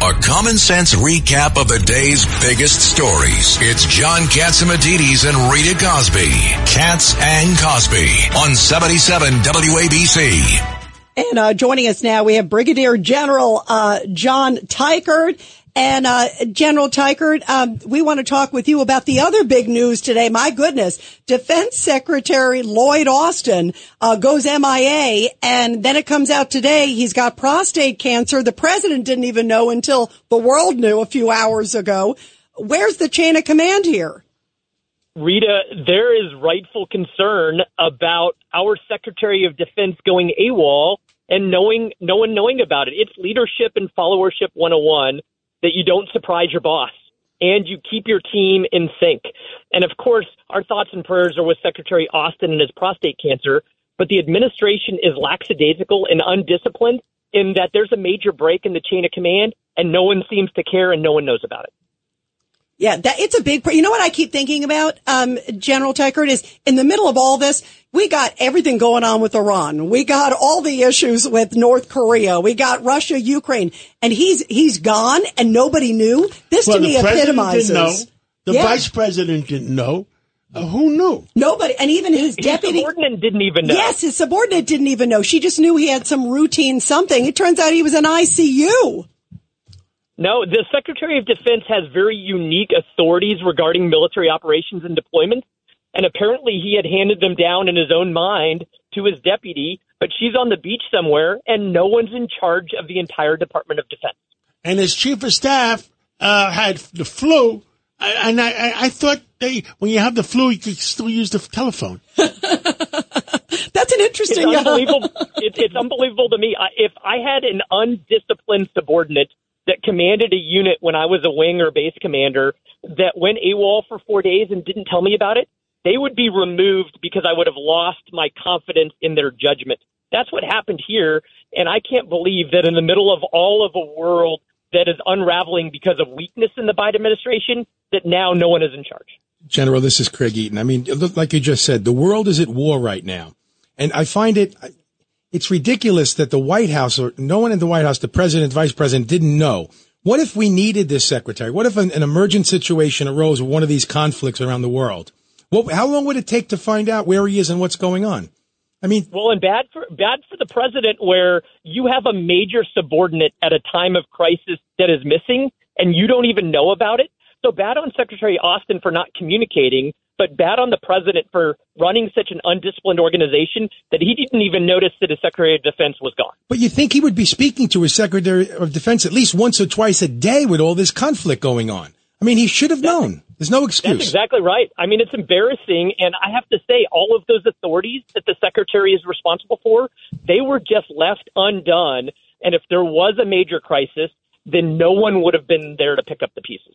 A common sense recap of the day's biggest stories. It's John Catsimatidis and Rita Cosby. Cats and Cosby on 77 WABC. And uh, joining us now, we have Brigadier General uh, John Teichert. And uh, General Teichert, um, we want to talk with you about the other big news today. My goodness, Defense Secretary Lloyd Austin uh, goes MIA, and then it comes out today he's got prostate cancer. The president didn't even know until the world knew a few hours ago. Where's the chain of command here? Rita, there is rightful concern about our Secretary of Defense going AWOL and knowing no one knowing about it. It's leadership and followership 101 that you don't surprise your boss and you keep your team in sync. And of course, our thoughts and prayers are with Secretary Austin and his prostate cancer, but the administration is lackadaisical and undisciplined in that there's a major break in the chain of command and no one seems to care and no one knows about it. Yeah, that it's a big. You know what I keep thinking about, um, General Teichert is in the middle of all this. We got everything going on with Iran. We got all the issues with North Korea. We got Russia, Ukraine, and he's he's gone, and nobody knew. This well, to me epitomizes. The yeah. vice president didn't know. Uh, who knew? Nobody, and even his, his deputy subordinate didn't even know. Yes, his subordinate didn't even know. She just knew he had some routine something. It turns out he was in ICU. No, the Secretary of Defense has very unique authorities regarding military operations and deployments. And apparently he had handed them down in his own mind to his deputy, but she's on the beach somewhere and no one's in charge of the entire Department of Defense. And his chief of staff uh, had the flu. And I, I thought they, when you have the flu, you could still use the telephone. That's an interesting. It's unbelievable. it, it's unbelievable to me. I, if I had an undisciplined subordinate that commanded a unit when I was a wing or base commander that went AWOL for four days and didn't tell me about it, they would be removed because I would have lost my confidence in their judgment. That's what happened here. And I can't believe that in the middle of all of a world that is unraveling because of weakness in the Biden administration, that now no one is in charge. General, this is Craig Eaton. I mean, like you just said, the world is at war right now. And I find it, it's ridiculous that the White House or no one in the White House, the president, vice president didn't know. What if we needed this secretary? What if an, an emergent situation arose with one of these conflicts around the world? What, how long would it take to find out where he is and what's going on? I mean, well, and bad for bad for the president, where you have a major subordinate at a time of crisis that is missing, and you don't even know about it. So bad on Secretary Austin for not communicating, but bad on the president for running such an undisciplined organization that he didn't even notice that his Secretary of Defense was gone. But you think he would be speaking to his Secretary of Defense at least once or twice a day with all this conflict going on? I mean, he should have known. There's no excuse. That's exactly right. I mean, it's embarrassing. And I have to say, all of those authorities that the Secretary is responsible for, they were just left undone. And if there was a major crisis, then no one would have been there to pick up the pieces.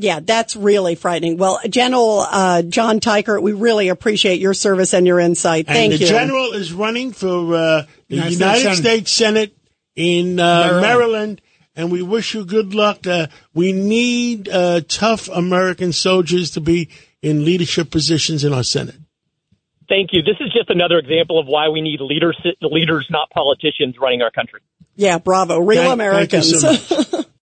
Yeah, that's really frightening. Well, General uh, John Teichert, we really appreciate your service and your insight. Thank and you. The general is running for uh, the United, United States, States Senate in uh, Maryland. Maryland. and we wish you good luck. Uh, we need uh, tough American soldiers to be in leadership positions in our Senate. Thank you. This is just another example of why we need leaders, leaders, not politicians, running our country. Yeah, bravo. Real thank, Americans. Thank